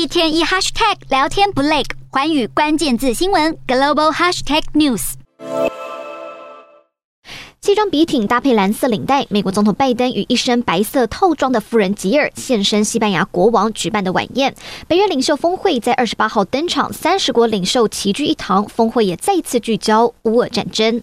一天一 hashtag 聊天不累，寰宇关键字新闻 global hashtag news。西装笔挺搭配蓝色领带，美国总统拜登与一身白色套装的夫人吉尔现身西班牙国王举办的晚宴。北约领袖峰会在二十八号登场，三十国领袖齐聚一堂，峰会也再次聚焦乌俄战争。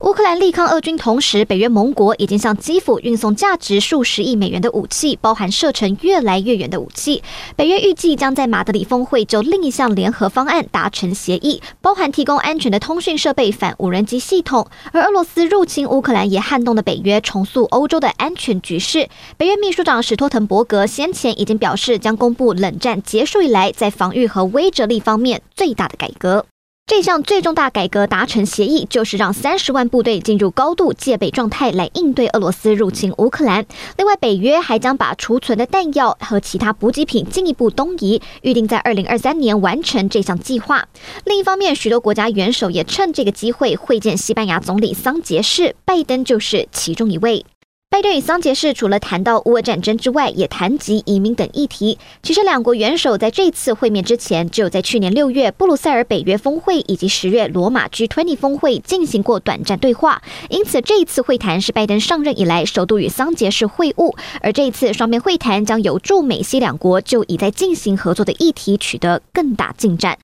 乌克兰力抗俄军，同时北约盟国已经向基辅运送价值数十亿美元的武器，包含射程越来越远的武器。北约预计将在马德里峰会就另一项联合方案达成协议，包含提供安全的通讯设备、反无人机系统。而俄罗斯入侵乌克兰也撼动了北约重塑欧洲的安全局势。北约秘书长史托滕伯格先前已经表示，将公布冷战结束以来在防御和威慑力方面最大的改革。这项最重大改革达成协议，就是让三十万部队进入高度戒备状态来应对俄罗斯入侵乌克兰。另外，北约还将把储存的弹药和其他补给品进一步东移，预定在二零二三年完成这项计划。另一方面，许多国家元首也趁这个机会会见西班牙总理桑杰士，拜登就是其中一位。拜登与桑杰士除了谈到乌俄战争之外，也谈及移民等议题。其实，两国元首在这次会面之前，只有在去年六月布鲁塞尔北约峰会以及十月罗马 G20 峰会进行过短暂对话。因此，这一次会谈是拜登上任以来首度与桑杰士会晤。而这一次双边会谈将有助美西两国就已在进行合作的议题取得更大进展。